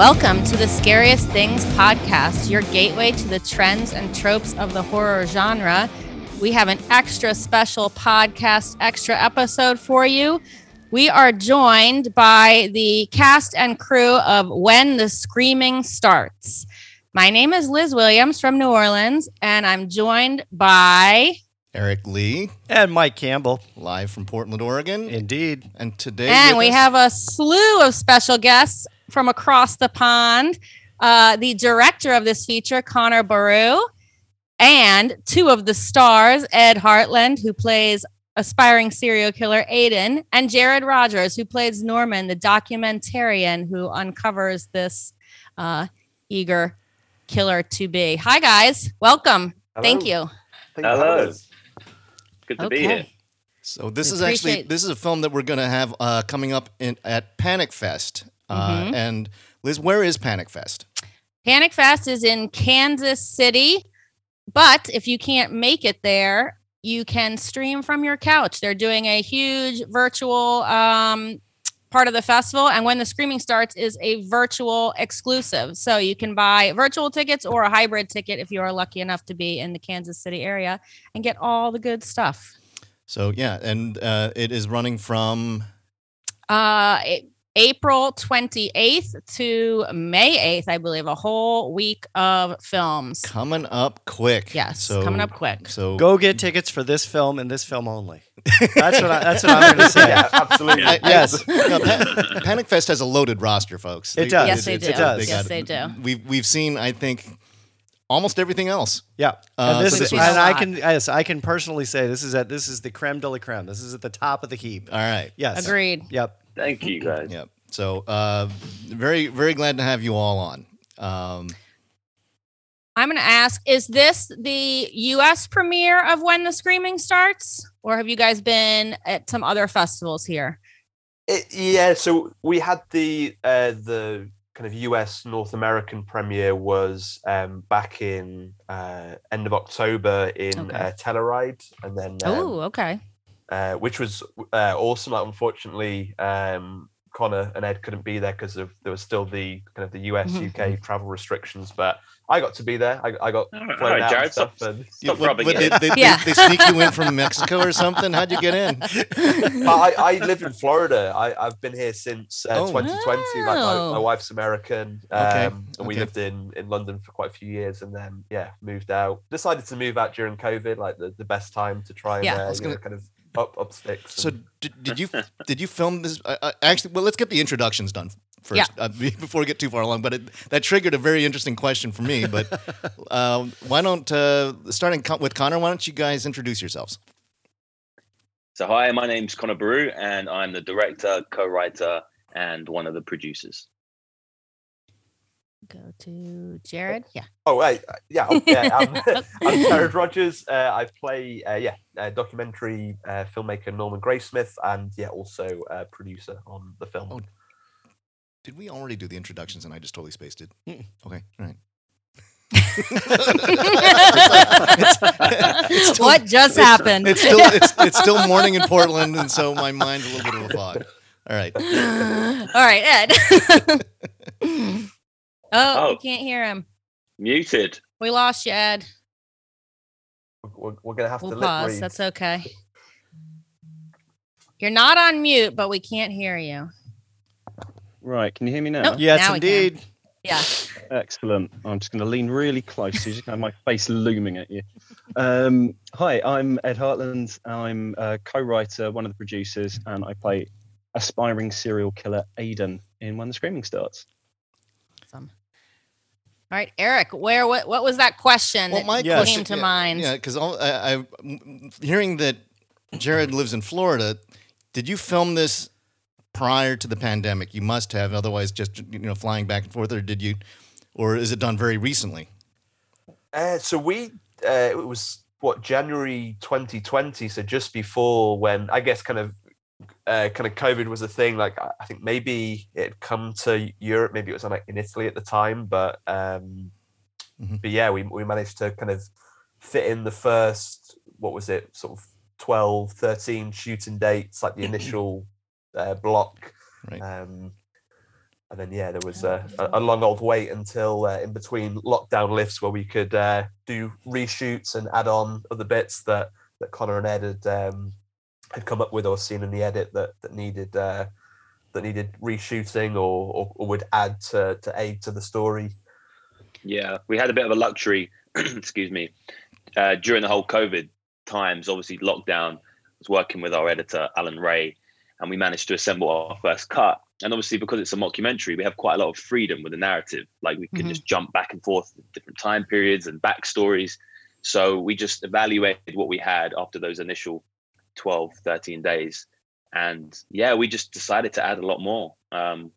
Welcome to the Scariest Things podcast, your gateway to the trends and tropes of the horror genre. We have an extra special podcast, extra episode for you. We are joined by the cast and crew of When the Screaming Starts. My name is Liz Williams from New Orleans, and I'm joined by. Eric Lee, And Mike Campbell. live from Portland, Oregon. Indeed. and today, And we us- have a slew of special guests from across the pond. Uh, the director of this feature, Connor Boru, and two of the stars, Ed Hartland, who plays aspiring serial killer Aiden, and Jared Rogers, who plays Norman, the documentarian who uncovers this uh, eager killer to be. Hi, guys. Welcome. Thank you. Thank you Hello. Good to be here. So this We is actually this is a film that we're going to have uh, coming up in, at Panic Fest. Uh, Mhm. And Liz, where is Panic Fest? Panic Fest is in Kansas City, but if you can't make it there, you can stream from your couch. They're doing a huge virtual um, part of the festival, and when the screaming starts, is a virtual exclusive. So you can buy virtual tickets or a hybrid ticket if you are lucky enough to be in the Kansas City area and get all the good stuff. So yeah, and uh, it is running from Uh, it- April 28th to May 8th, I believe, a whole week of films. coming up quick. Yes, so, coming up quick. So Go get tickets for this film and this film only. That's what I, that's what I'm going to say. Yeah, absolutely. I- I- Yes. no, Pa- Panic Fest has a loaded roster, folks. It does. Yes, they it's- do. It does. Yes, they do. We've we've seen, I think, almost everything else. Yeah. Uh, and this, so this is, and I A lot. can yes, I can personally say this is at this is the creme de la creme. This is at the top of the heap. All right. Yes. Agreed. Yep. Thank you, guys. Yep. So uh, very very glad to have you all on. Um, I'm going to ask Is this the US premiere of When the Screaming Starts? Or have you guys been at some other festivals here? It, yeah, so we had the uh, the kind of US North American premiere was um, back in uh, end of October in Okay. uh, Telluride, and then um, Oh, okay. Uh, which was uh, awesome. Like, unfortunately, um, Connor and Ed couldn't be there because of there was still the kind of the US Mhm. UK travel restrictions, but I got to be there. I, I got All right, flown all right, out Jared, and stuff. And, Stop what- rubbing it. they, they, Yeah. they, they sneak you in from Mexico or something? How'd you get in? I, I live in Florida. I, I've been here since uh, Oh. 2020. Like my, my Oh. wife's American, um, Okay, and we okay. lived in, in London for quite a few years, and then yeah, moved out. Decided to move out during COVID, like the, the best time to try and Yeah. I uh, was you know, gonna- kind of up up sticks. So did, did you did you film this? Uh, uh, actually, well, let's get the introductions done first Yeah. uh, before we get too far along. But it, that triggered a very interesting question for me. But um, why don't uh, starting co- with Connor? Why don't you guys introduce yourselves? So, hi, my name's Connor Boru, and I'm the director, co-writer, and one of the producers. Go to Jared. Yeah. Oh, uh, yeah, oh, yeah. I'm, I'm Jared Rogers. Uh, I play, uh, yeah, uh, documentary uh, filmmaker Norman Graysmith, and yeah, also uh, producer on the film. Oh, Did we already do the introductions and I just totally spaced it? Mm-mm. Okay, all right. what just happened? It's still it's, it's still morning in Portland, and so my mind's a little bit of a fog. All right. All right, Ed. Oh, Oh. we can't hear him. Muted. We lost you, Ed. We're, we're gonna have We'll to lip pause. read. That's okay. You're not on mute, but we can't hear you. Right, can you hear me now? Nope. Yes, Now indeed. Yeah. Excellent. I'm just going to lean really close so you just have my face looming at you. Um, hi, I'm Ed Hartland. I'm a co-writer, one of the producers, and I play aspiring serial killer Aiden in When the Screaming Starts. Awesome. All right, Eric, where what what was that question Well, that my Yes. question came to yeah, mind? Yeah, because I, I, m- hearing that Jared lives in Florida, did you film this prior to the pandemic? You must have, otherwise, just you know, flying back and forth, or did you, or is it done very recently? Uh, so we uh, it was what January 2020, so just before when I guess kind of uh, kind of COVID was a thing. Like I I think maybe it had come to Europe, maybe it was like in Italy at the time, but um, Mhm. but yeah, we we managed to kind of fit in the first what was it sort of 12, 13 shooting dates, like the initial uh, block. Right. Um, and then yeah, there was a, a a long old wait until uh, in between lockdown lifts where we could uh, do reshoots and add on other bits that that Connor and Ed had um, had come up with or seen in the edit that that needed uh, that needed reshooting or, or or would add to to aid to the story. Yeah, we had a bit of a luxury, excuse me, uh, during the whole COVID times. Obviously, lockdown. I was working with our editor Alan Ray, and we managed to assemble our first cut. And obviously, because it's a mockumentary, we have quite a lot of freedom with the narrative. Like we can Mhm. just jump back and forth, different time periods and backstories. So we just evaluated what we had after those initial 12, 13 days. And yeah, we just decided to add a lot more. Um,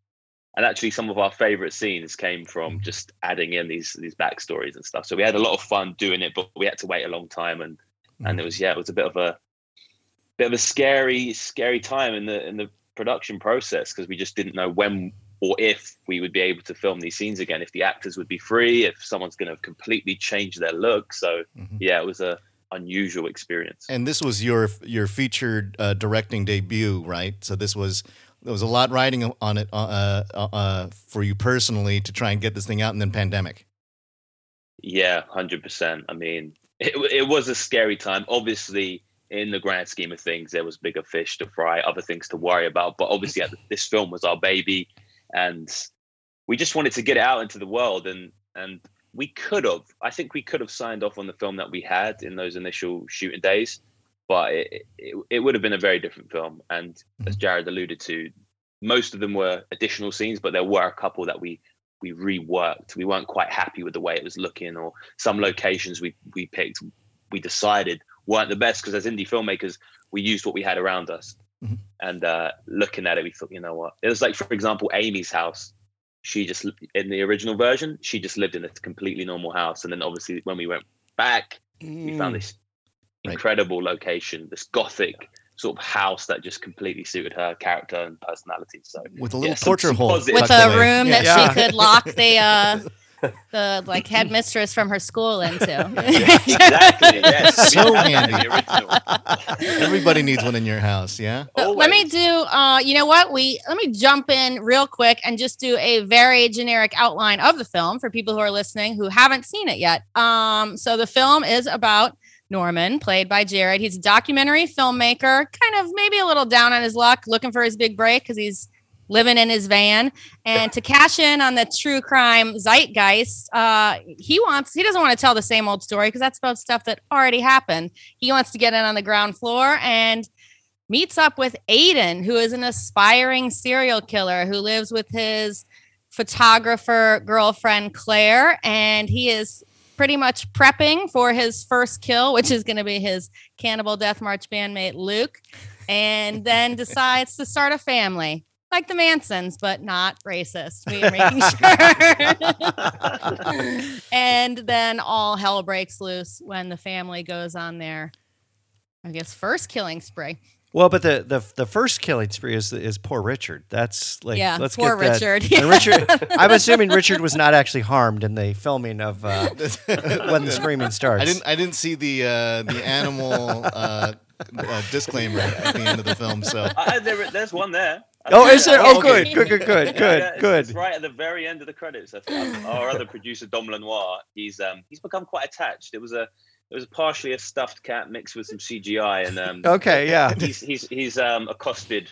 and actually, some of our favorite scenes came from just adding in these these backstories and stuff. So we had a lot of fun doing it, but we had to wait a long time, and and it was yeah, it was a bit of a bit of a scary scary time in the in the production process because we just didn't know when or if we would be able to film these scenes again, if the actors would be free, if someone's going to completely change their look. So Mhm. yeah, it was a unusual experience. And this was your your featured uh, directing debut, right? So this was there was a lot riding on it uh, uh, uh, for you personally to try and get this thing out, and then pandemic. Yeah, hundred percent. I mean, it, it was a scary time. Obviously, in the grand scheme of things, there was bigger fish to fry, other things to worry about. But obviously, this film was our baby, and we just wanted to get it out into the world. And and we could have, I think, we could have signed off on the film that we had in those initial shooting days, but it it, it would have been a very different film. And as Jared alluded to, most of them were additional scenes, but there were a couple that we we reworked. We weren't quite happy with the way it was looking, or some locations we we picked, we decided weren't the best because as indie filmmakers, we used what we had around us. Mhm. And uh, looking at it, we thought, you know what? It was like, for example, Amy's house. She just in the original version, she just lived in a completely normal house, and then obviously when we went back, we found this Right. incredible location, this gothic sort of house that just completely suited her character and personality. So with a little Yeah, some- torture some hole with a away. room Yeah. that Yeah. she could lock the uh the like headmistress from her school into. exactly, yes, So handy. Everybody needs one in your house, yeah. So let me do uh you know what we let me jump in real quick and just do a very generic outline of the film for people who are listening who haven't seen it yet um so the film is about norman played by jared he's a documentary filmmaker kind of maybe a little down on his luck looking for his big break because he's living in his van. And to cash in on the true crime zeitgeist uh he wants he doesn't want to tell the same old story because that's about stuff that already happened. He wants to get in on the ground floor and meets up with Aiden, who is an aspiring serial killer who lives with his photographer girlfriend Claire, and he is pretty much prepping for his first kill, which is going to be his Cannibal Death March bandmate Luke, and then decides to start a family. Like the Mansons, but not racist. We are making sure. and then all hell breaks loose when the family goes on their, I guess, first killing spree. Well, but the, the the first killing spree is is poor Richard. That's like yeah, let's poor get that. Richard. And Richard, I'm assuming Richard was not actually harmed in the filming of uh, when the screaming starts. I didn't. I didn't see the uh, the animal uh, uh, disclaimer at the end of the film. So Uh, there, there's one there. Oh, is there? Oh, good, good, good, good, good, yeah, good. It's right at the very end of the credits. That's- Our other producer, Dom Lenoir, he's um he's become quite attached. It was a it was partially a stuffed cat mixed with some CGI, and um Okay, yeah. he's he's he's um accosted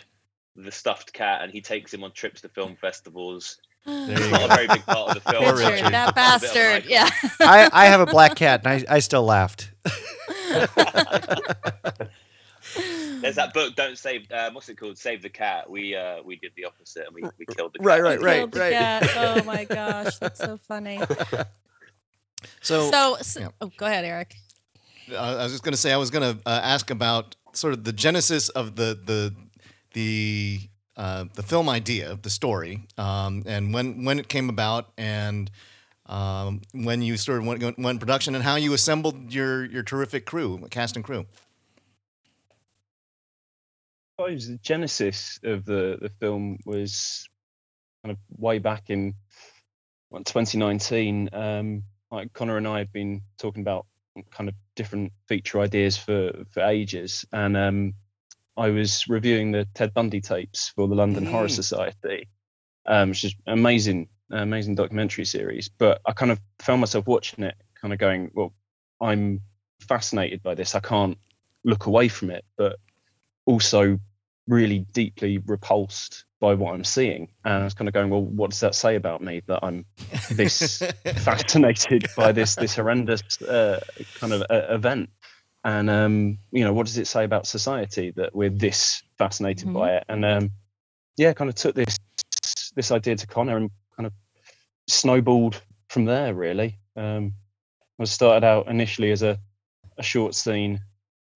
the stuffed cat, and he takes him on trips to film festivals. there It's you not a very big part of the film. Richard, Richard. that It's a bit of an bastard. Yeah. I, I have a black cat, and I, I still laughed. There's that book, Don't Save. Uh, what's it called? Save the Cat. We uh we did the opposite, and we, we killed the cat. Right, right, right, Killed the right. cat. Oh my gosh, that's so funny. So, So, so yeah. oh, go ahead, Eric. uh, I was just going to say I was going to uh, ask about sort of the genesis of the the the uh, the film idea of the story, um, and when when it came about, and um, when you started went, went production, and how you assembled your your terrific crew, cast and crew. Suppose the genesis of the, the film was kind of way back in what, 2019. Um, like Connor and I had been talking about kind of different feature ideas for for ages, and um, I was reviewing the Ted Bundy tapes for the London Horror Mm. Society, um, which is amazing, amazing documentary series. But I kind of found myself watching it, kind of going, well, I'm fascinated by this. I can't look away from it, but also really deeply repulsed by what I'm seeing. And I was kind of going, well, what does that say about me that I'm this fascinated by this this horrendous uh, kind of uh, event? And um, you know, what does it say about society that we're this fascinated Mhm. by it? And um, yeah, kind of took this this idea to Connor and kind of snowballed from there. Really, um, I started out initially as a a short scene,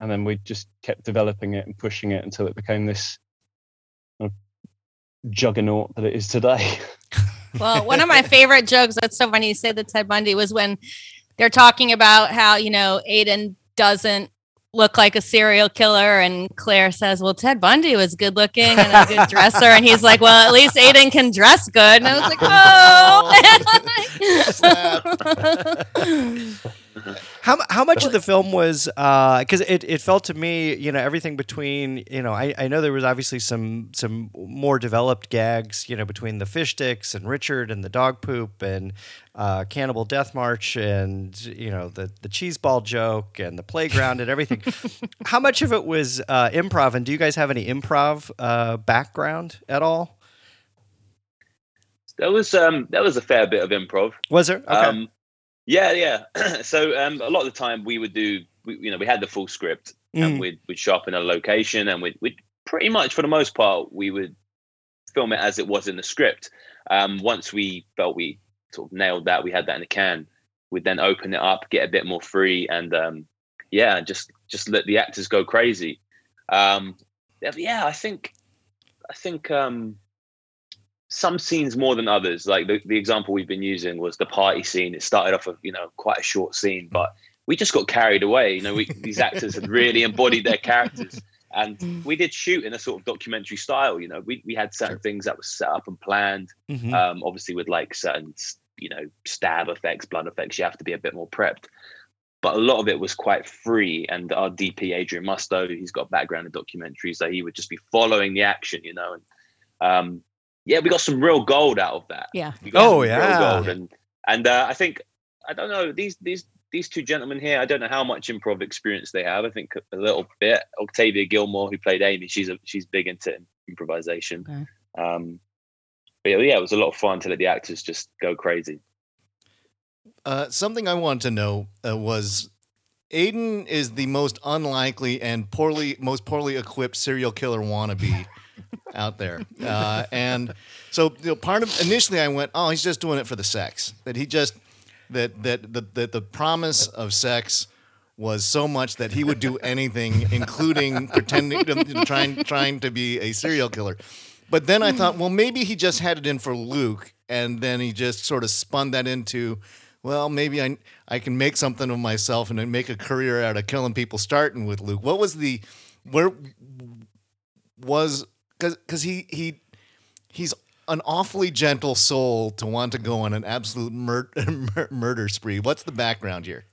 and then we just kept developing it and pushing it until it became this kind of juggernaut that it is today. Well, one of my favorite jokes that's so funny you say that Ted Bundy was when they're talking about how, you know, Aiden doesn't look like a serial killer and Claire says, Well, Ted Bundy was good looking and a good dresser. And he's like, Well, at least Aiden can dress good. And I was like, Oh How, how much of the film was because it, it felt to me you know everything between you know I, I know there was obviously some some more developed gags you know between the fish sticks and Richard and the dog poop and uh, Cannibal Death March and you know the the cheese ball joke and the playground and everything. how much of it was uh, improv and do you guys have any improv uh, background at all? That was um there was a fair bit of improv. Was there? Okay. Um, yeah, yeah. so um, a lot of the time we would do, we, you know, we had the full script Mm. and we'd we'd sharpen a location and we'd, we'd pretty much for the most part we would film it as it was in the script. Um, once we felt we sort of nailed that, we had that in the can. We'd then open it up, get a bit more free, and um, yeah, just just let the actors go crazy. Um, yeah, yeah, I think I think um, some scenes more than others. Like the, the example we've been using was the party scene. It started off of you know quite a short scene, but we just got carried away. You know, we, these actors had really embodied their characters, and we did shoot in a sort of documentary style. You know, we we had certain things that were set up and planned. Mhm. Um, obviously, with like certain you know stab effects, blood effects, you have to be a bit more prepped. But a lot of it was quite free, and our DP Adrian Musto, he's got a background in documentaries, so he would just be following the action, you know. And um, yeah, we got some real gold out of that. Yeah. Oh, some real yeah. gold, and and uh, I think I don't know these these these two gentlemen here. I don't know how much improv experience they have. I think a little bit. Octavia Gilmore, who played Amy, she's a, she's big into improvisation. Okay. Um, but yeah, yeah, it was a lot of fun to let the actors just go crazy. Uh, something I wanted to know uh, was Aiden is the most unlikely and poorly, most poorly equipped serial killer wannabe out there. Uh, and so you know, part of initially I went, oh, he's just doing it for the sex. That he just that that the that the promise of sex was so much that he would do anything, including pretending to trying trying to be a serial killer. But then I thought, well, maybe he just had it in for Luke, and then he just sort of spun that into, well, maybe I I can make something of myself and make a career out of killing people, starting with Luke. What was the where was because he he he's an awfully gentle soul to want to go on an absolute mur- murder spree. What's the background here?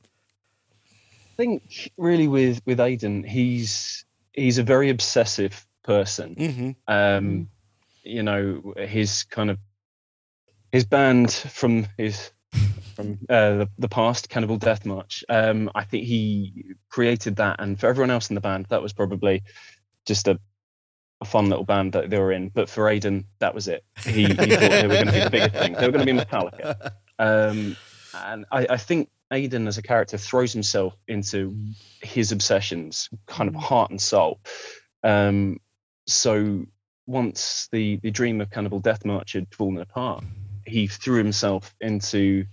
I think really with with Aiden, he's he's a very obsessive person. Mm-hmm. Um, you know, his kind of his band from his from uh, the, the past, Cannibal Death March. Um, I think he created that, and for everyone else in the band, that was probably just a, a fun little band that they were in. But for Aiden, that was it. He, he thought they were going to be the bigger thing. They were going to be Metallica. Um, and I, I think Aiden as a character throws himself into his obsessions, kind of heart and soul. Um, so once the the dream of Cannibal Death March had fallen apart, he threw himself into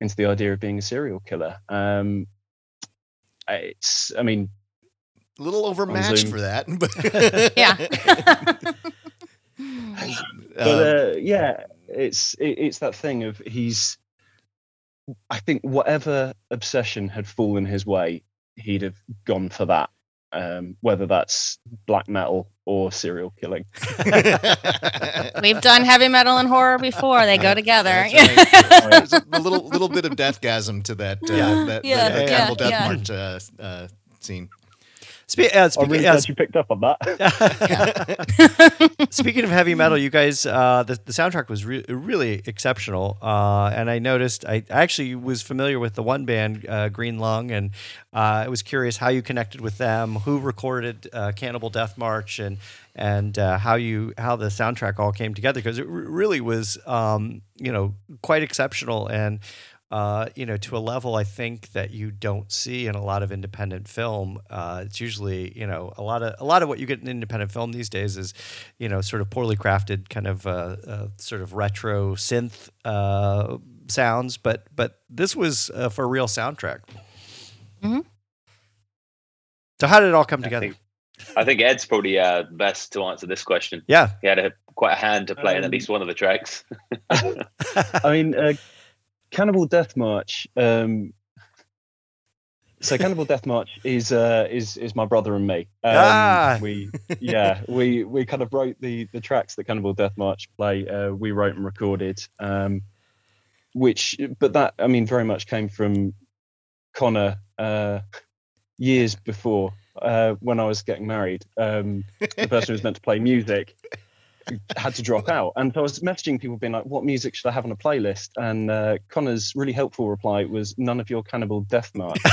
into the idea of being a serial killer. Um, it's, I mean, A little overmatched Zoom. for that, but Yeah. but Uh, uh, yeah, it's it, it's that thing of he's. I think whatever obsession had fallen his way, he'd have gone for that. Um, whether that's black metal or serial killing. We've done heavy metal and horror before. They go together. That's There's a little little bit of deathgasm to that uh, Yeah. that, Yeah, that yeah, Cannibal Death yeah. March uh, uh, scene. Spe- uh, I'm speaking, really uh, glad you picked up on that. Speaking of heavy metal, you guys, uh, the, the soundtrack was re- really exceptional. Uh, and I noticed, I actually was familiar with the one band, uh, Green Lung, and uh, I was curious how you connected with them, who recorded uh, Cannibal Death March, and and uh, how you how the soundtrack all came together because it r- really was, um, you know, quite exceptional and. Uh, you know, to a level I think that you don't see in a lot of independent film. Uh, it's usually, you know, a lot of a lot of what you get in independent film these days is, you know, sort of poorly crafted, kind of uh, uh, sort of retro synth uh, sounds. But but this was uh, for a real soundtrack. Mm-hmm. So how did it all come I together? think, I think Ed's probably uh, best to answer this question. Yeah. He had a, quite a hand to play in at Um, least one of the tracks. I mean, uh, Cannibal Death March. Um, so Cannibal Death March is uh, is is my brother and me. Um, Ah. We yeah we we kind of wrote the the tracks that Cannibal Death March play. Uh, we wrote and recorded. Um, which, but that I mean, very much came from Connor uh, years before uh, when I was getting married. Um, the person who was meant to play music had to drop out. And so I was messaging people being like, what music should I have on a playlist? And uh, Connor's really helpful reply was none of your cannibal death march.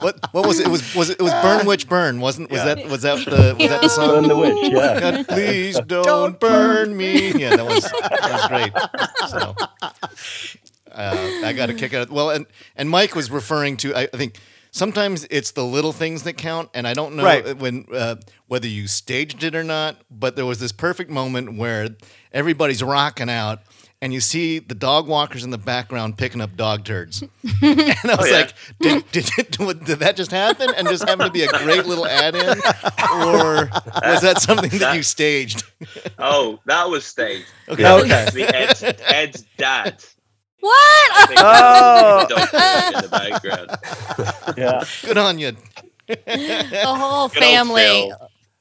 what what was it? It was was it, it was Burn Witch Burn, wasn't was Yeah. that was that the was that the song? Burn the witch, yeah. God, please don't burn me. Yeah, that was that was great. So uh, I got a kick out. Of, well, and and Mike was referring to. I, I think sometimes it's the little things that count, and I don't know Right. when uh, whether you staged it or not. But there was this perfect moment where everybody's rocking out. And you see the dog walkers in the background picking up dog turds, and I was yeah. like, did, did, did, did that just happen? And just happen to be a great little add-in, or was that something that you staged? oh, that was staged. Okay. Okay. Actually, Ed's, Ed's dad. What? Oh. dog in the background. yeah. Good on you. the whole Good family,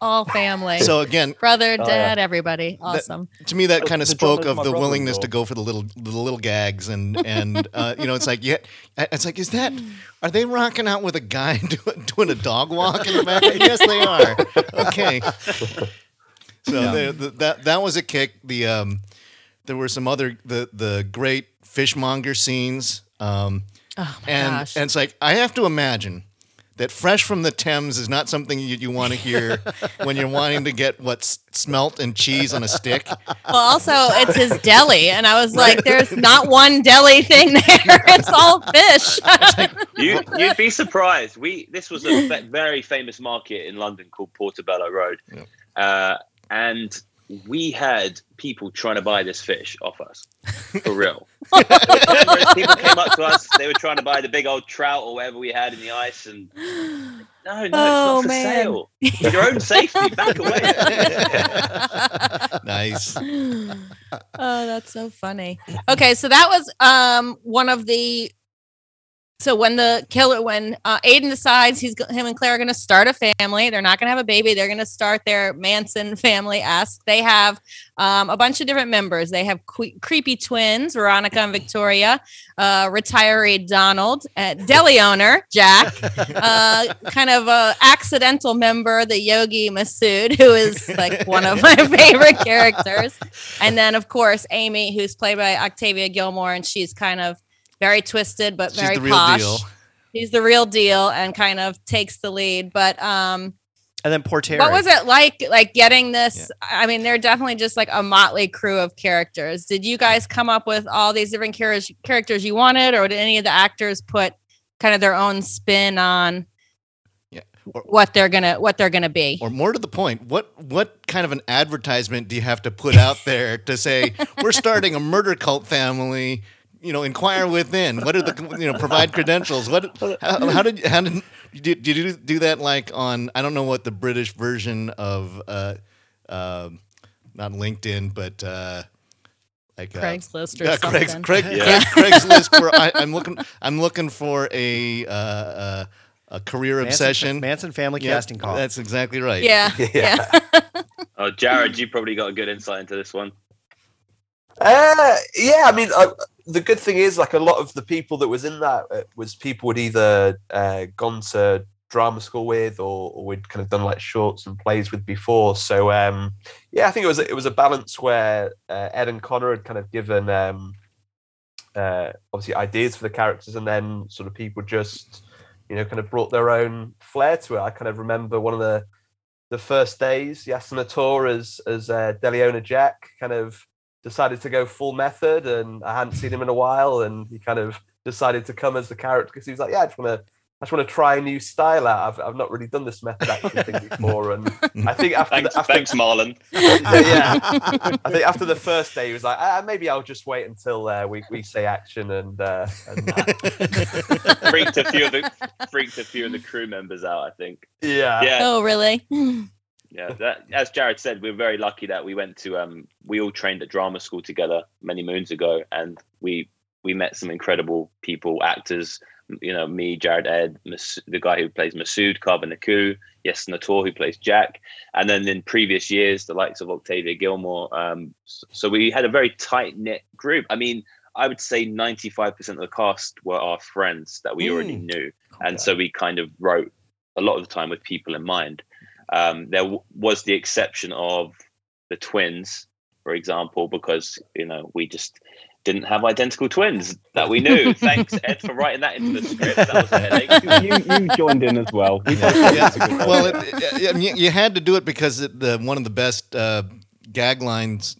all family, So again, brother, Oh, dad, everybody, awesome. to me, that kind of spoke of the willingness brother-in-law. to go for the little, the little gags, and and uh, you know, it's like, yeah, it's like, is that? Are they rocking out with a guy doing, doing a dog walk in the back? yes, they are. Okay. So Yeah. the, the, that that was a kick. The um, there were some other the the great fishmonger scenes. Um, oh my and gosh. and it's like I have to imagine that fresh from the Thames is not something you, you want to hear when you're wanting to get what's smelt and cheese on a stick. well, also it's his deli, and I was like, "There's not one deli thing there. It's all fish." You, you'd be surprised. We this was a very famous market in London called Portobello Road, Yeah. uh, and we had people trying to buy this fish off us for real. There were times where people came up to us, they were trying to buy the big old trout or whatever we had in the ice, and no, no, it's Oh, not for man. sale. For your own safety, back away. nice. oh, that's so funny. Okay, so that was um one of the so when the killer when uh, Aiden decides he's him and Claire are going to start a family, they're not going to have a baby. They're going to start their Manson family esque. They have um, a bunch of different members. They have que- creepy twins, Veronica and Victoria, uh, retiree Donald, uh, deli owner Jack, uh, kind of a accidental member, the Yogi Masood, who is like one of my favorite characters. And then, of course, Amy, who's played by Octavia Gilmore, and she's kind of very twisted but very the real posh. deal. She's the real deal and kind of takes the lead. But um, And then Portera. what was it like, like getting this? I mean, they're definitely just like a motley crew of characters. Did you guys come up with all these different char- characters you wanted, or did any of the actors put kind of their own spin on? Yeah. Or- what they're gonna what they're gonna be. Or more to the point, what what kind of an advertisement do you have to put out there to say we're starting a murder cult family? You know, inquire within. What are the you know provide credentials? What how, how did how did did, did you do that like on I don't know what the British version of uh, uh, not LinkedIn but uh, like uh, Craigslist or yeah, something. Craig's, Craig, Yeah. Craig, Craigslist. Where I, I'm looking, I'm looking for a uh, uh, a career Manson, obsession. Manson family Yeah, casting call. That's exactly right. yeah, Yeah. yeah. Oh, Jared, you probably got a good insight into this one. Uh, yeah, I mean, uh, the good thing is, like, a lot of the people that was in that uh, was people would either uh, gone to drama school with, or, or we'd kind of done like shorts and plays with before. So, um, yeah, I think it was it was a balance where uh, Ed and Connor had kind of given um, uh, obviously ideas for the characters, and then sort of people just you know kind of brought their own flair to it. I kind of remember one of the the first days, Yasen Atour as as uh, Deleona Jack kind of decided to go full method, and I hadn't seen him in a while, and he kind of decided to come as the character because he was like, yeah, I just want to. I just want to try a new style out. I've, I've not really done this method acting thing before, and I think after Thanks, the, after, thanks Marlon. yeah, I think after the first day, he was like, ah, maybe I'll just wait until uh, we, we say action and, uh, and freaked a few of the freaked a few of the crew members out. I think. yeah, Yeah, Oh, really? Yeah. That, as Jared said, we we're very lucky that we went to. Um, we all trained at drama school together many moons ago, and we we met some incredible people, actors. You know, me, Jared, Ed, Mas- the guy who plays Masood, Carver Naku, Yasen Atour, who plays Jack, and then in previous years, the likes of Octavia Gilmore. Um, so we had a very tight knit group. I mean, I would say ninety five percent of the cast were our friends that we already Mm. knew, and so we kind of wrote a lot of the time with people in mind. Um, there w- was the exception of the twins, for example, because you know we just didn't have identical twins that we knew. Thanks, Ed, for writing that into the script. That was a headache. you, you joined in as well. We both Yeah, thought it was a good well, it, it- you had to do it because it, the one of the best uh, gag lines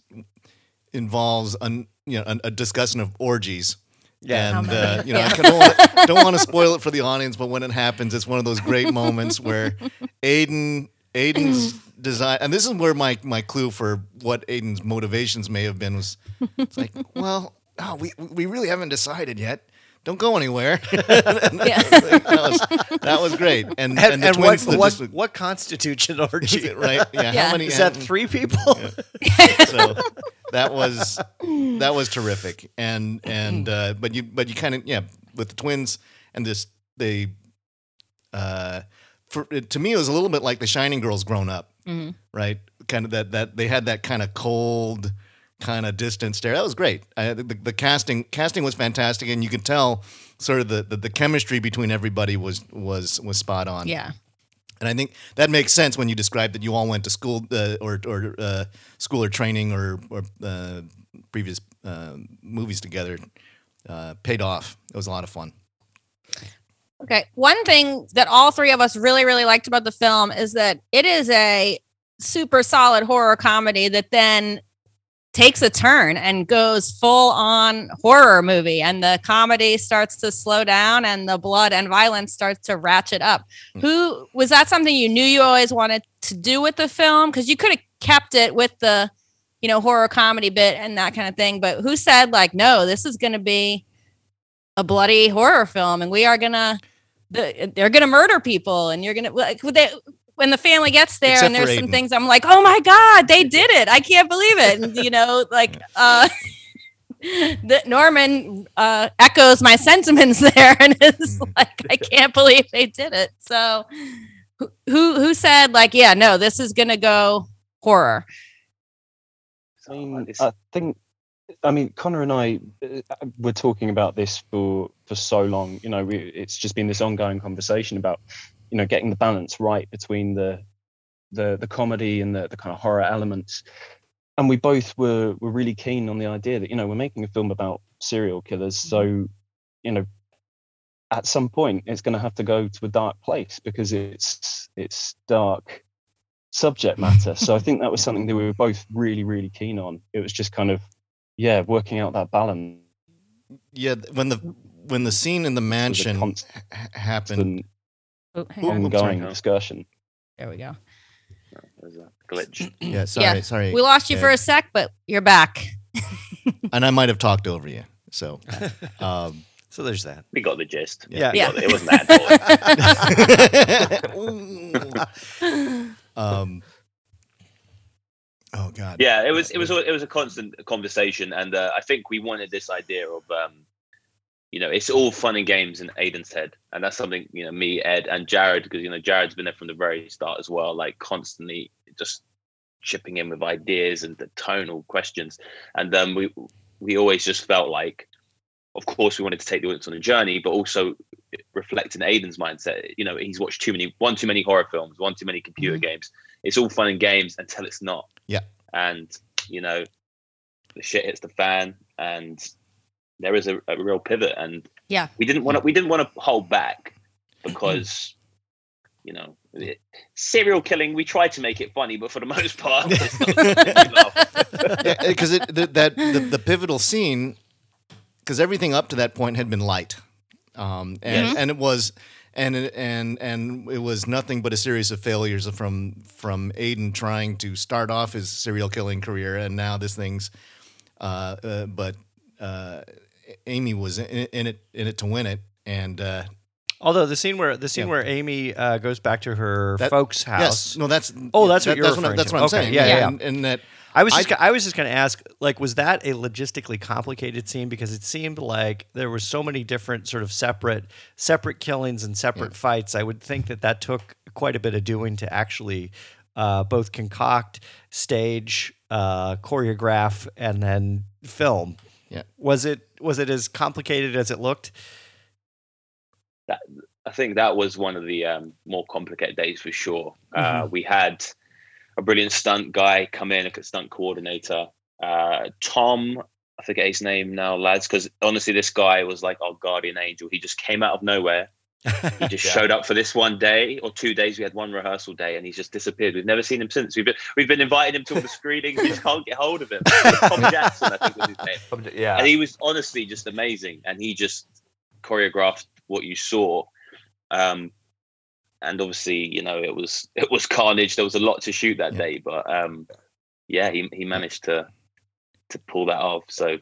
involves an, you know a, a discussion of orgies. Yeah. and uh, you know Yeah. I don't want, don't want to spoil it for the audience, but when it happens, it's one of those great moments where Aiden Aiden's design, and this is where my my clue for what Aiden's motivations may have been was, it's like, well, oh, we we really haven't decided yet. Don't go anywhere. that, was, that was great. And, And, and and what, twins that what, just- what constitutes an orgy? right? Yeah. Yeah. How many? Is that three people? so that was that was terrific and and uh but you but you kind of yeah with the twins and this they uh for to me it was a little bit like the shining girls grown up Mhm. right kind of that that they had that kind of cold kind of distant stare that was great I, the, the casting casting was fantastic and you could tell sort of the, the the chemistry between everybody was was was spot on Yeah. and I think that makes sense when you describe that you all went to school uh, or or uh, school or training or or uh, previous uh, movies together. Uh, paid off. It was a lot of fun. Okay. One thing that all three of us really, really liked about the film is that it is a super solid horror comedy that then takes a turn and goes full on horror movie and the comedy starts to slow down and the blood and violence starts to ratchet up. Mm. Who was that something you knew you always wanted to do with the film because you could have kept it with the you know horror comedy bit and that kind of thing but who said like no this is going to be a bloody horror film and we are going to the, they're gonna murder people and you're gonna like when they when the family gets there Except and there's some things I'm like, oh my god, they did it! I can't believe it. And, you know, like uh, that Norman uh, echoes my sentiments there and is Mhm. like, I can't believe they did it. So who who who said like, yeah, no, this is gonna go horror. I mean, I think, I mean, Connor and I uh, were talking about this for for so long. You know, we, it's just been this ongoing conversation about, you know, getting the balance right between the the the comedy and the the kind of horror elements. And we both were were really keen on the idea that you know we're making a film about serial killers, so you know. At some point, it's going to have to go to a dark place because it's it's dark subject matter. So I think that was something that we were both really, really keen on. It was just kind of, yeah, working out that balance. Yeah, when the when the scene in the mansion const- ha- happened, Oh, hang Ooh, on. I'm sorry. ongoing discussion. There we go. There's a glitch. yeah, sorry, Yeah, sorry, We lost you for a sec, but you're back. and I might have talked over you. So, um, so there's that. We got the gist. Yeah. We Yeah. it. It wasn't that important. um, oh God, yeah, it was it was a- it was a constant conversation, and uh, I think we wanted this idea of um, you know, it's all fun and games in Aiden's head, and that's something you know, me, Ed, and Jared, because you know, Jared's been there from the very start as well, like constantly just chipping in with ideas and the tonal questions. And then we we always just felt like, of course, we wanted to take the audience on a journey, but also reflecting Aiden's mindset. You know, he's watched too many, one too many horror films, one too many computer Mhm. games. It's all fun and games until it's not. Yeah. And you know, the shit hits the fan, and there is a, a real pivot. And Yeah. we didn't want to. We didn't want to hold back because, you know, it, serial killing. We tried to make it funny, but for the most part, it's not. because it the, that the, the pivotal scene because everything up to that point had been light um, and Yes. and it was and it- and and it was nothing but a series of failures from from Aiden trying to start off his serial killing career and now this thing's uh, uh, but uh, Amy was in, in it in it to win it and uh, Although the scene where the scene Yeah. where Amy uh, goes back to her That- folks' house. yes no that's Oh, that's what you're that's what, I, That's to. what I'm Okay, saying yeah, yeah, and, and that I was just go- I was just going to ask like was that a logistically complicated scene because it seemed like there were so many different sort of separate separate killings and separate fights. I would think that that took quite a bit of doing to actually uh, both concoct, stage, uh, choreograph, and then film. Yeah. Was it was it as complicated as it looked? I think that was one of the um, more complicated days for sure. Uh, we had a brilliant stunt guy come in, a stunt coordinator, uh, Tom. I forget his name now, lads, because honestly, this guy was like our guardian angel. He just came out of nowhere. He just Yeah. showed up for this one day or two days. We had one rehearsal day, and he's just disappeared. We've never seen him since. We've been we've been inviting him to all the screenings. We just can't get hold of him. Tom Jackson, I think was his name Yeah. and he was honestly just amazing and he just choreographed what you saw um and obviously you know it was it was carnage there was a lot to shoot that Yeah. day but um yeah he, he managed to to pull that off so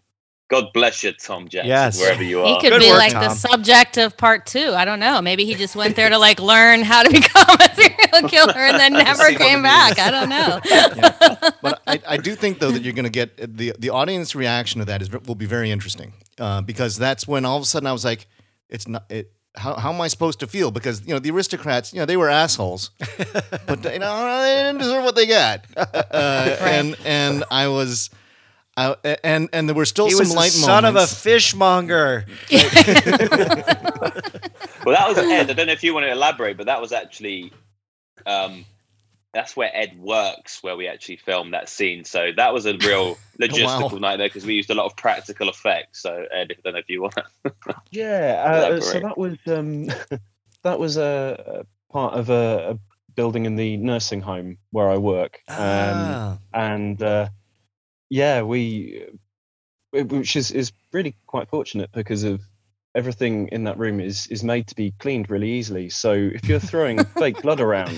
god bless you tom jackson Yes. wherever you are. He could Good be work, like the subject of part two. I don't know. Maybe he just went there to like learn how to become a serial killer and then never came back. I don't know. but I, I do think though that you're going to get the the audience reaction to that is will be very interesting uh, because that's when all of a sudden I was like, it's not it. How, how am I supposed to feel? Because you know the aristocrats, you know they were assholes, but you know they didn't deserve what they got, uh, and and I was, I, and and there were still He some was the light son of a fishmonger. well that was ed i don't know if you want to elaborate but that was actually um that's where ed works where we actually filmed that scene. So that was a real logistical nightmare because we used a lot of practical effects. So ed i don't know if you want Yeah, uh, so that was um, that was a, a part of a, a building in the nursing home where I work, um, Ah. and uh, yeah, we, uh, which is is really quite fortunate because of everything in that room is is made to be cleaned really easily. So if you're throwing fake blood around,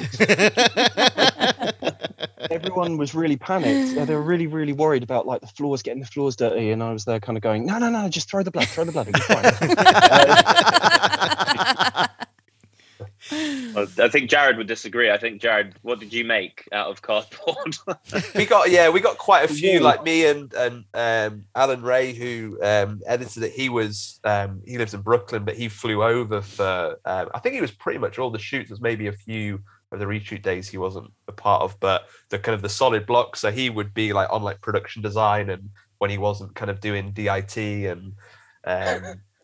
everyone was really panicked. Uh, They were really, really worried about like the floors getting the floors dirty, and I was there kind of going, no, no, no, just throw the blood, throw the blood, be fine. Well, I think Jared would disagree. I think Jared, what did you make out of cardboard? we got yeah, we got quite a few. Like me and and um, Alan Ray, who um, edited it. He was um, he lives in Brooklyn, but he flew over for. Um, I think he was pretty much all the shoots. There's maybe a few of the reshoot days he wasn't a part of, but the kind of the solid block. So he would be like on like production design, and when he wasn't kind of doing DIT and.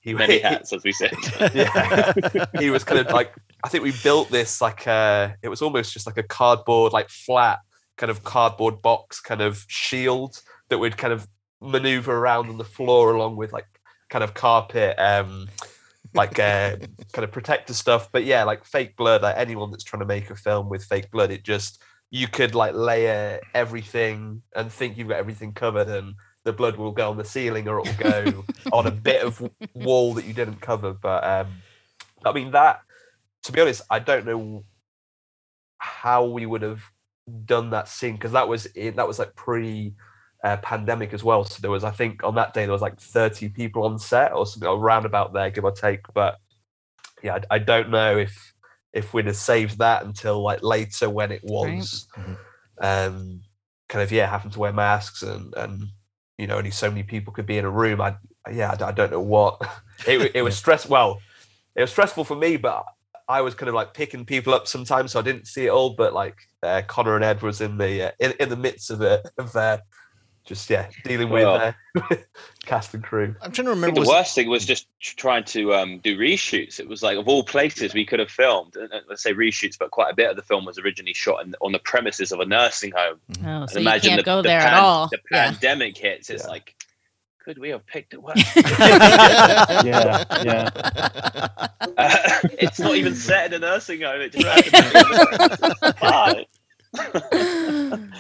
He Many hats, as we said. yeah he was kind of like i think we built this like uh it was almost just like a cardboard like flat kind of cardboard box kind of shield that would kind of maneuver around on the floor along with like kind of carpet um like uh kind of protector stuff but yeah like fake blood like anyone that's trying to make a film with fake blood it just you could like layer everything and think you've got everything covered and the blood will go on the ceiling or it will go on a bit of wall that you didn't cover. But um i mean that to be honest i don't know how we would have done that scene because that was in that was like pre uh, pandemic as well. So there was i think on that day there was like 30 people on set or something around about there give or take. But yeah i, I don't know if if we'd have saved that until like later when it was Mhm. um kind of yeah having to wear masks and and you know only so many people could be in a room i yeah i, I don't know what it, it was stress well it was stressful for me but I was kind of like picking people up sometimes, so I didn't see it all. But like uh, Connor and Ed was in the uh, in, in the midst of it of uh, just yeah dealing with Well- uh, cast and crew. I'm trying to remember. the Was, worst thing was just trying to um, do reshoots. It was like of all places we could have filmed. and- and Let's say reshoots, but quite a bit of the film was originally shot in, on the premises of a nursing home. Oh, And so you can't the, go the there at all. The Yeah. pandemic hits. It's Yeah. like, could we have picked it well? yeah, yeah. Uh, it's not even set in a nursing home. It just happened. Why?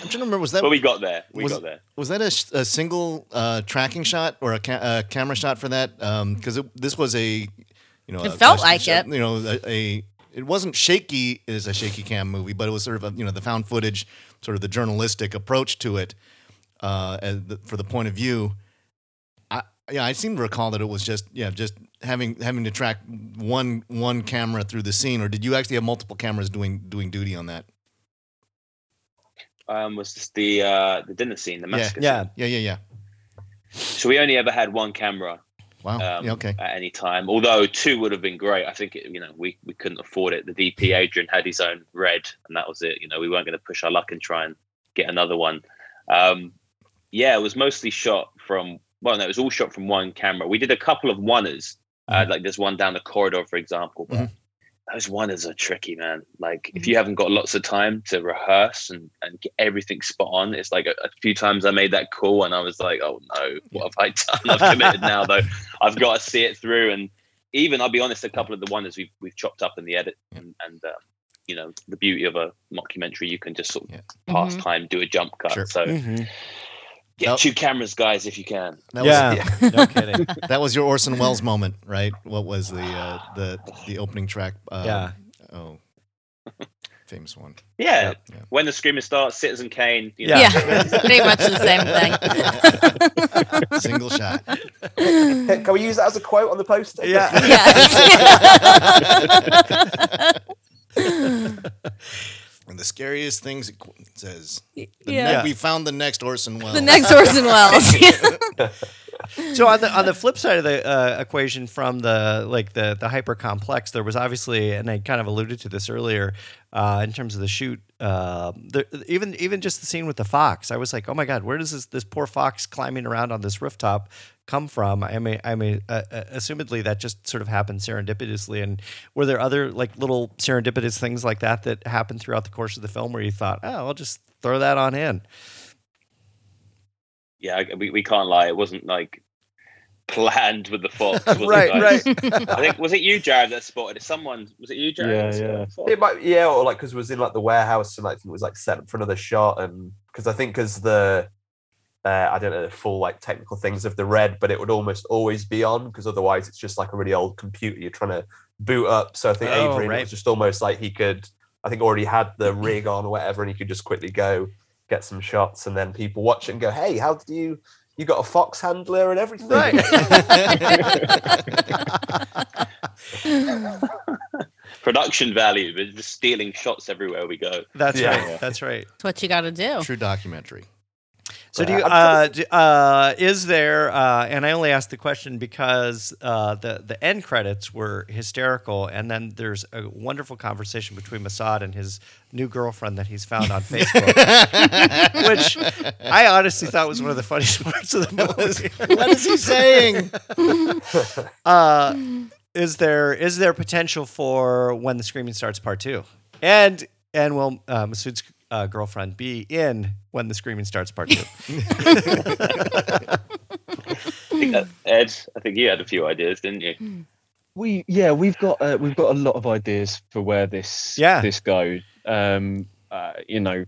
I'm trying to remember. Was that but we got there. We was- got there. was that a, a single uh, tracking shot or a, ca- a camera shot for that? Because this was a, you know, It felt like a- it. You know, a, a it wasn't shaky as a shaky cam movie, but it was sort of a, you know the found footage, sort of the journalistic approach to it, uh, as the, for the point of view. I yeah, I seem to recall that it was just yeah, just having having to track one one camera through the scene, or did you actually have multiple cameras doing doing duty on that? Um, was this the uh, the dinner scene, the Yeah. massacre? Yeah. Yeah, yeah, yeah. So we only ever had one camera Wow. um, yeah, okay. at any time. Although two would have been great. I think it, you know we, we couldn't afford it. The DP Adrian had his own RED, and that was it. You know we weren't going to push our luck and try and get another one. Um, yeah, it was mostly shot from. Well, no, it was all shot from one camera. We did a couple of oneers. Uh, like there's one down the corridor, for example. But Mhm. Those oneers are tricky, man. Like if you haven't got lots of time to rehearse and, and get everything spot on, it's like a, a few times I made that call and I was like, oh no, what have I done? I've committed now though. I've got to see it through. And even I'll be honest, a couple of the oneers we've we've chopped up in the edit and, and um, you know the beauty of a mockumentary, you can just sort of Yeah. pass Mhm. time, do a jump cut. Sure. So Mhm. Get Nope. two cameras, guys, if you can. That Yeah, no kidding. was that was your Orson Welles moment, right? What was the uh, the the opening track? Uh, Yeah. Oh, famous one. Yeah. Yeah. When the screaming starts, Citizen Kane. You Yeah. know, Yeah, pretty much the same thing. Single shot. Can can we use that as a quote on the poster? Yeah. Yes. And the scariest things it says. The Yeah. ne- we found the next Orson Welles. the next Orson Welles. so on the on the flip side of the uh, equation from the like the the hyper complex there was obviously and i kind of alluded to this earlier uh, in terms of the shoot uh, the, even even just the scene with the fox i was like oh my god where does this this poor fox climbing around on this rooftop come from i mean i mean uh, uh, assumedly that just sort of happened serendipitously and were there other like little serendipitous things like that that happened throughout the course of the film where you thought oh i'll just throw that on in yeah, we, we can't lie. It wasn't like planned with the fox. was it, right guys? right I think was it you, Jared, that spotted it? Someone was it you, Jared? Yeah, yeah. It might, yeah, or like because it was in like the warehouse and like, I think it was like set up for another shot, and because I think because the uh, I don't know the full like technical things of the RED, but it would almost always be on because otherwise it's just like a really old computer you're trying to boot up. So I think Oh, Adrian it right. was just almost like he could, I think already had the rig on or whatever, and he could just quickly go get some shots, and then people watch it and go, "Hey, how did you?" You got a fox handler and everything. Right. Production value, but just stealing shots everywhere we go. that's Yeah. right that's right That's what you got to do. True documentary. So do Uh, you, uh, d- uh, is there, uh, and I only asked the question because uh, the, the end credits were hysterical, and then there's a wonderful conversation between Masood and his new girlfriend that he's found on Facebook, which I honestly thought was one of the funniest parts of the movie. what is he saying? Uh, is there is there potential for when the screaming starts part two, and and will uh, Masood's uh, girlfriend be in when the screaming starts part two? I think that, Ed, I think you had a few ideas, didn't you? We yeah, we've got uh, we've got a lot of ideas for where this Yeah. this goes. Um, uh, you know,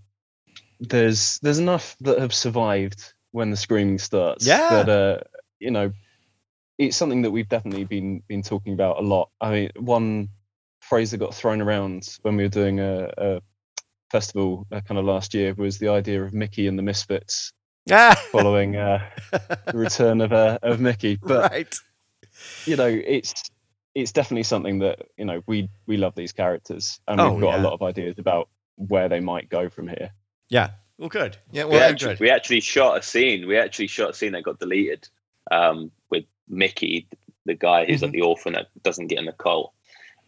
there's there's enough that have survived when the screaming starts. Yeah. That uh, you know, it's something that we've definitely been been talking about a lot. I mean, one phrase that got thrown around when we were doing a, a festival uh, kind of last year was the idea of Mickey and the Misfits ah, following uh, the return of uh, of Mickey. But right. you know, it's it's definitely something that you know we we love these characters, and Oh, we've got yeah. a lot of ideas about where they might go from here. Yeah. Well, good. Yeah, We well, actually, we actually shot a scene. We actually shot a scene that got deleted um, with Mickey, the guy who's Mm-hmm. like the orphan that doesn't get in the cult.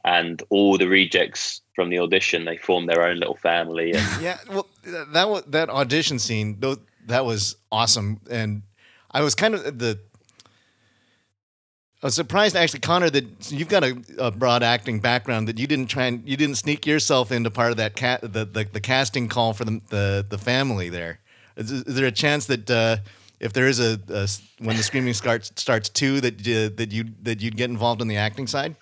And all the rejects from the audition they formed their own little family. And Yeah, well, that was that audition scene. tho- That was awesome, and I was kind of the. I was surprised, actually, Connor, that you've got a, a broad acting background. That you didn't try and you didn't sneak yourself into part of that cat the, the, the casting call for the the, the family there. Is, is there a chance that uh, if there is a when the Screaming starts starts two that uh, that you that you'd get involved on the acting side?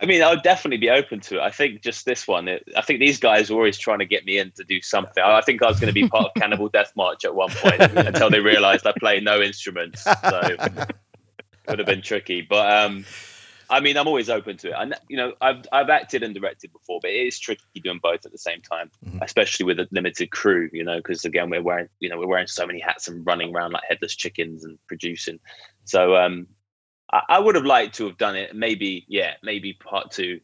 I mean, I would definitely be open to it. I think just this one, it, I think these guys were always trying to get me in to do something. I, I think I was going to be part of Cannibal Death March at one point until they realized I play no instruments. So it would have been tricky. But um, I mean, I'm always open to it. And you know, I've I've acted and directed before, but it is tricky doing both at the same time, Mhm. especially with a limited crew. You know, because again, we're wearing you know we're wearing so many hats and running around like headless chickens and producing. So um, I, I would have liked to have done it. Maybe yeah, maybe part two.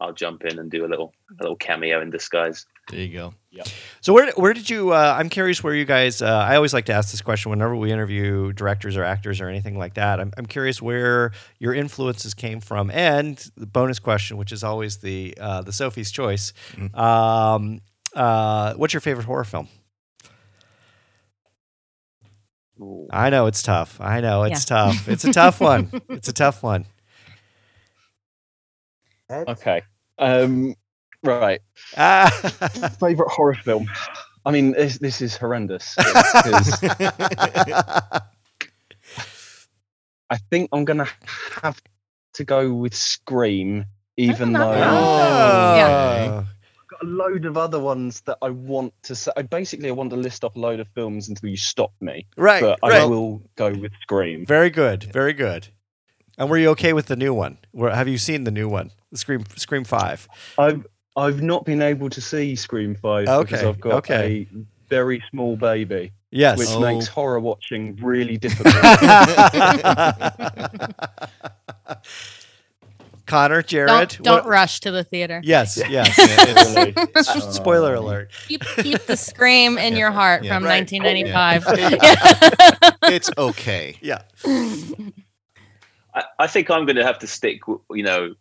I'll jump in and do a little a little cameo in disguise. There you go. Yeah. So where where did you? Uh, I'm curious where you guys. Uh, I always like to ask this question whenever we interview directors or actors or anything like that. I'm I'm curious where your influences came from, and the bonus question, which is always the uh, the Sophie's choice. Mhm. Um, uh, what's your favorite horror film? Ooh. I know it's tough. I know it's tough. It's a tough one. It's a tough one. Okay. Um, right. Ah. Favorite horror film. I mean, this, this is horrendous I think I'm gonna have to go with Scream, even not though. Oh. Yeah. I've got a load of other ones that I want to say. I basically I want to list off a load of films until you stop me, Right. but I right. will go with Scream. Very good. Very good. And were you okay with the new one? Were, have you seen the new one? Scream Scream Five. I've I've not been able to see Scream Five because Okay, I've got okay. a very small baby, Yes. which Oh. makes horror watching really difficult. Connor, Jared. Don't don't what- rush to the theater. Yes. Yes. Really. S- Spoiler Oh. alert. Keep keep the scream in your heart Yeah. from Right. 1995. it's okay. Yeah. I, I think I'm going to have to stick, w- you know,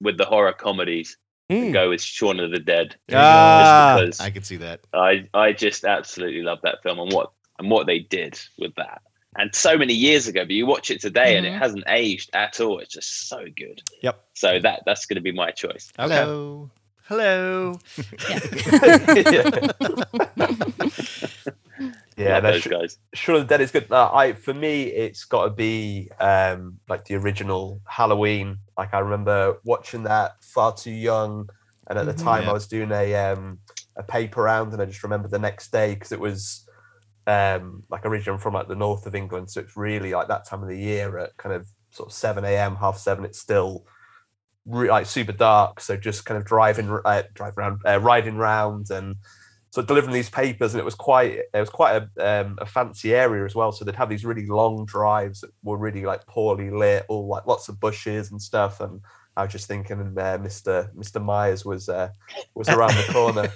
with the horror comedies and Mm. go with Shaun of the Dead. Ah. just I can see that. I, I just absolutely love that film and what and what they did with that. And so many years ago, but you watch it today and it Mhm. hasn't aged at all. It's just so good. Yep. So that that's going to be my choice. Okay. Hello. Hello. yeah, Love that's those Sh- guys. Shaun of the Dead is good. No, I for me, it's got to be um, like the original Halloween. Like I remember watching that far too young, and at the Mhm. time Yeah. I was doing a um, a paper round, and I just remember the next day because it was um, like originally from like the north of England, so it's really like that time of the year at kind of sort of seven a.m., half seven. It's still re- like super dark, so just kind of driving, uh, driving around, uh, riding round, and so delivering these papers and it was quite it was quite a, um, a fancy area as well so they'd have these really long drives that were really like poorly lit all like lots of bushes and stuff and i was just thinking uh, mr mr myers was uh, was around the corner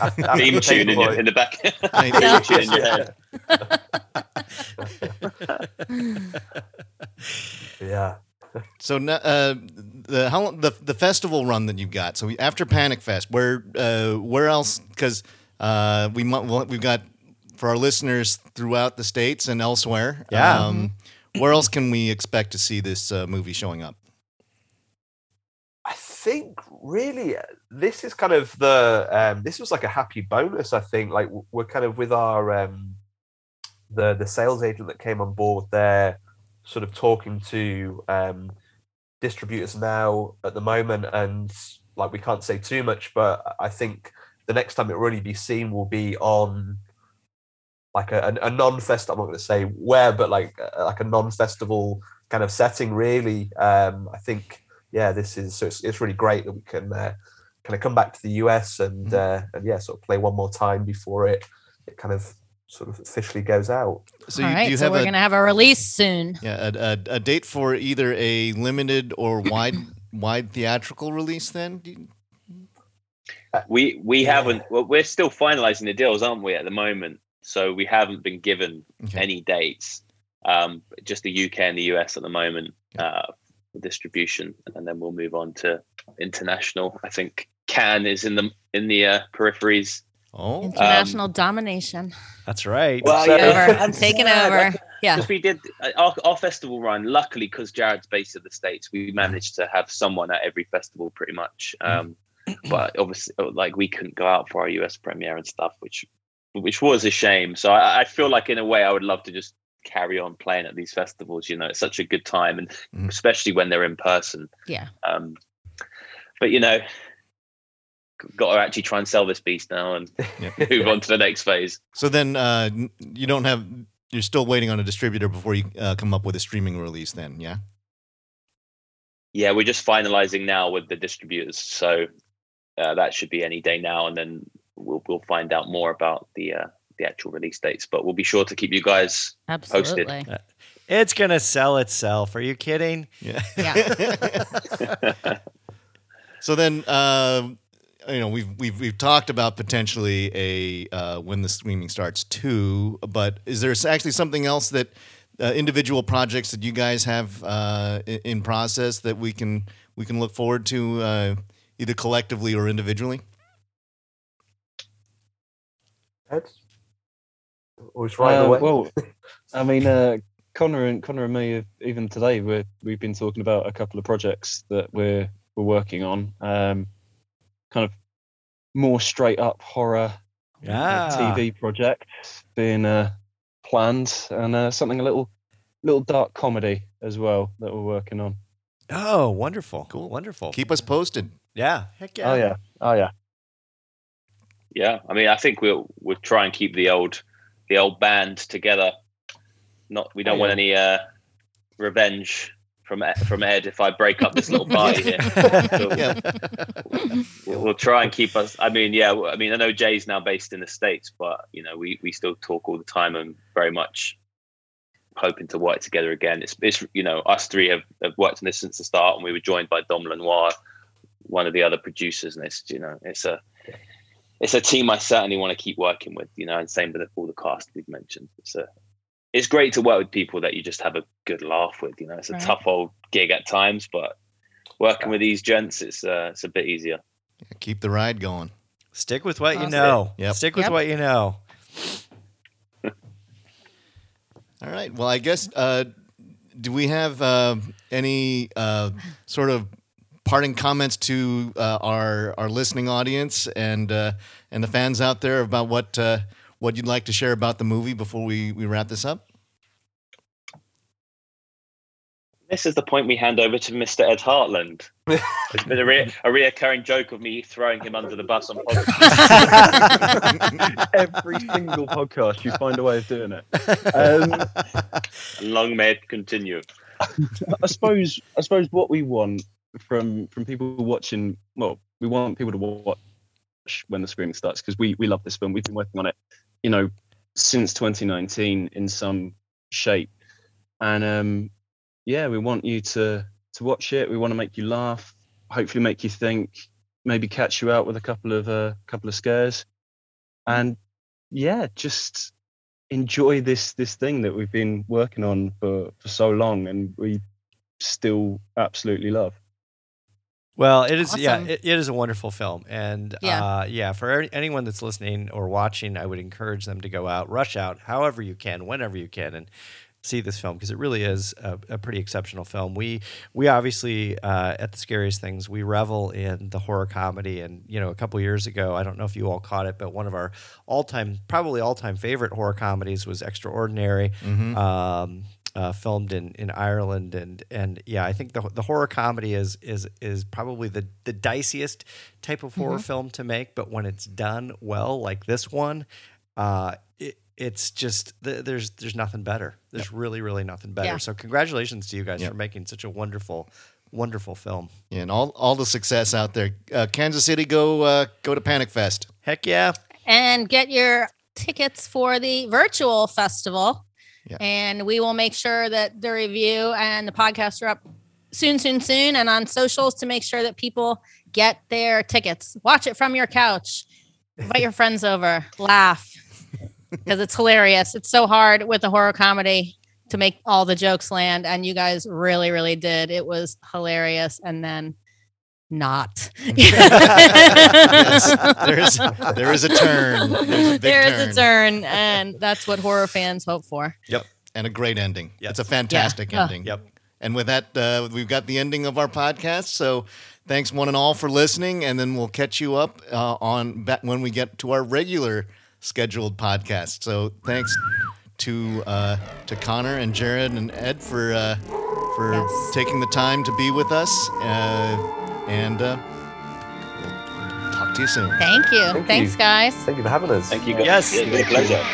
after- after Theme the tune in, your, in the back. I Theme tune in your head. yeah So now, uh, the how long- the the festival run that you've got. So after Panic Fest, where uh, where else? Because uh, we mu- well, we've got for our listeners throughout the states and elsewhere. Yeah. Um, where else can we expect to see this uh, movie showing up? Think really uh, this is kind of the um, this was like a happy bonus. I think like we're kind of with our um, the the sales agent that came on board there, sort of talking to um, distributors now at the moment, and like we can't say too much, but I think the next time it really be seen will be on like a, a, non-fest. I'm not going to say where, but like like a non-festival kind of setting. Really, um, I think yeah, this is so it's, it's really great that we can uh, kind of come back to the US and uh, and yeah, sort of play one more time before it it kind of sort of officially goes out. So you, right, you so have we're a gonna have a release soon. yeah a, a, a date for either a limited or wide wide theatrical release? Then Do you- We we Yeah. haven't. Well, we're still finalising the deals, aren't we, at the moment? So we haven't been given Okay. any dates. Um, just the UK and the US at the moment. Uh, distribution, and then we'll move on to international. I think Cannes is in the in the uh, peripheries. Oh, International domination. That's right. Well, So- yeah, Over. I'm Taking sad, over. like, Yeah. because we did uh, our, our festival run. Luckily, because Jared's based in the states, we managed to have someone at every festival pretty much. Um, but obviously, uh, like we couldn't go out for our US premiere and stuff, which which was a shame. So I, I feel like in a way, I would love to just carry on playing at these festivals. You know, it's such a good time, and Mhm. especially when they're in person. Yeah. Um, but you know, got to actually try and sell this beast now and Yeah. move on to the next phase. so then uh, you don't have. You're still waiting on a distributor before you uh, come up with a streaming release. Then, yeah. Yeah, we're just finalizing now with the distributors, so uh, that should be any day now, and then we'll we'll find out more about the uh, the actual release dates. But we'll be sure to keep you guys. Absolutely. It's gonna sell itself. Are you kidding? Yeah. Yeah. so then, uh, you know, we've we've we've talked about potentially a uh, when the streaming starts too, but is there actually something else that uh, individual projects that you guys have uh, in process that we can we can look forward to uh, either collectively or individually? Ed? Always right Uh, away. Well, I mean, uh, Connor and Connor and me, have, even today, we're we've been talking about a couple of projects that we're we're working on. Um, kind of more straight up horror Yeah. TV project being uh, planned, and uh, something a little little dark comedy as well that we're working on. Oh, wonderful. Cool. Wonderful. Keep us posted. yeah. Heck yeah. Oh yeah, oh yeah. Yeah, I mean, I think we'll we'll try and keep the old the old band together. Not we don't Oh, want any uh, revenge from Ed, from Ed if I break up this little party here. So Yeah. we'll, we'll try and keep us. I mean, yeah, I mean, I know Jay's now based in the states, but you know, we we still talk all the time and very much hoping to work together again. It's it's you know, us three have, have worked on this since the start, and we were joined by Dom Lenoir, one of the other producers, and it's you know, it's a it's a team I certainly want to keep working with, you know, and same with all the cast we've mentioned. It's a it's great to work with people that you just have a good laugh with. You know, it's a Right. tough old gig at times, but working with these gents, it's uh, it's a bit easier. Keep the ride going. Stick with what you know. Yep. Stick with Yep. what you know. All right. Well, I guess uh, do we have uh, any uh, sort of parting comments to uh, our our listening audience and uh, and the fans out there about what uh, what you'd like to share about the movie before we, we wrap this up? This is the point we hand over to Mr. Ed Hartland. It's been a, re- a reoccurring joke of me throwing him under the bus on podcast. Every single podcast, you find a way of doing it. Um, Long may it continue. I suppose I suppose what we want from from people watching well we want people to watch when the screaming starts because we we love this film. We've been working on it you know since 2019 in some shape. And um yeah we want you to to watch it. We want to make you laugh hopefully make you think maybe catch you out with a couple of uh couple of scares. And yeah just enjoy this this thing that we've been working on for for so long and we still absolutely love Well, it is yeah, it, it is a wonderful film, and Yeah. uh, yeah, for any- anyone that's listening or watching, I would encourage them to go out, rush out, however you can, whenever you can, and see this film because it really is a, a pretty exceptional film. We we obviously uh, at the scariest things we revel in the horror comedy, and you know a couple years ago, I don't know if you all caught it, but one of our all time, probably all time favorite horror comedies was Extraordinary Mm-hmm. um, uh, filmed in, in Ireland, and and yeah, I think the, the horror comedy is is is probably the the diciest type of horror film to make, but when it's done well, like this one, uh, it, it's just th- there's there's nothing better. There's really really nothing better. Yeah. So congratulations to you guys Yep. for making such a wonderful wonderful film. Yeah, and all all the success out there. Uh, Kansas City, go uh, go to Panic Fest. Heck yeah! and get your tickets for the virtual festival. Yeah. And we will make sure that the review and the podcast are up soon, soon, soon, and on socials to make sure that people get their tickets. Watch it from your couch. Invite your friends over. Laugh because it's hilarious. It's so hard with a horror comedy to make all the jokes land, and you guys really, really did. It was hilarious, and then not. yes, there is there is a turn. There's a big There is turn. a turn, and that's what horror fans hope for. Yep, and a great ending. Yep. It's a fantastic Yeah. ending. Yep. And with that, uh, we've got the ending of our podcast. So thanks one and all for listening, and then we'll catch you up uh, on back when we get to our regular scheduled podcast. So thanks to uh, to Connor and Jared and Ed for uh, for Yes. taking the time to be with us, uh, and uh, we'll talk to you soon. Thank you. Thank Thanks, you. guys. Thank you for having us. Thank you guys. Yes. It's been a pleasure.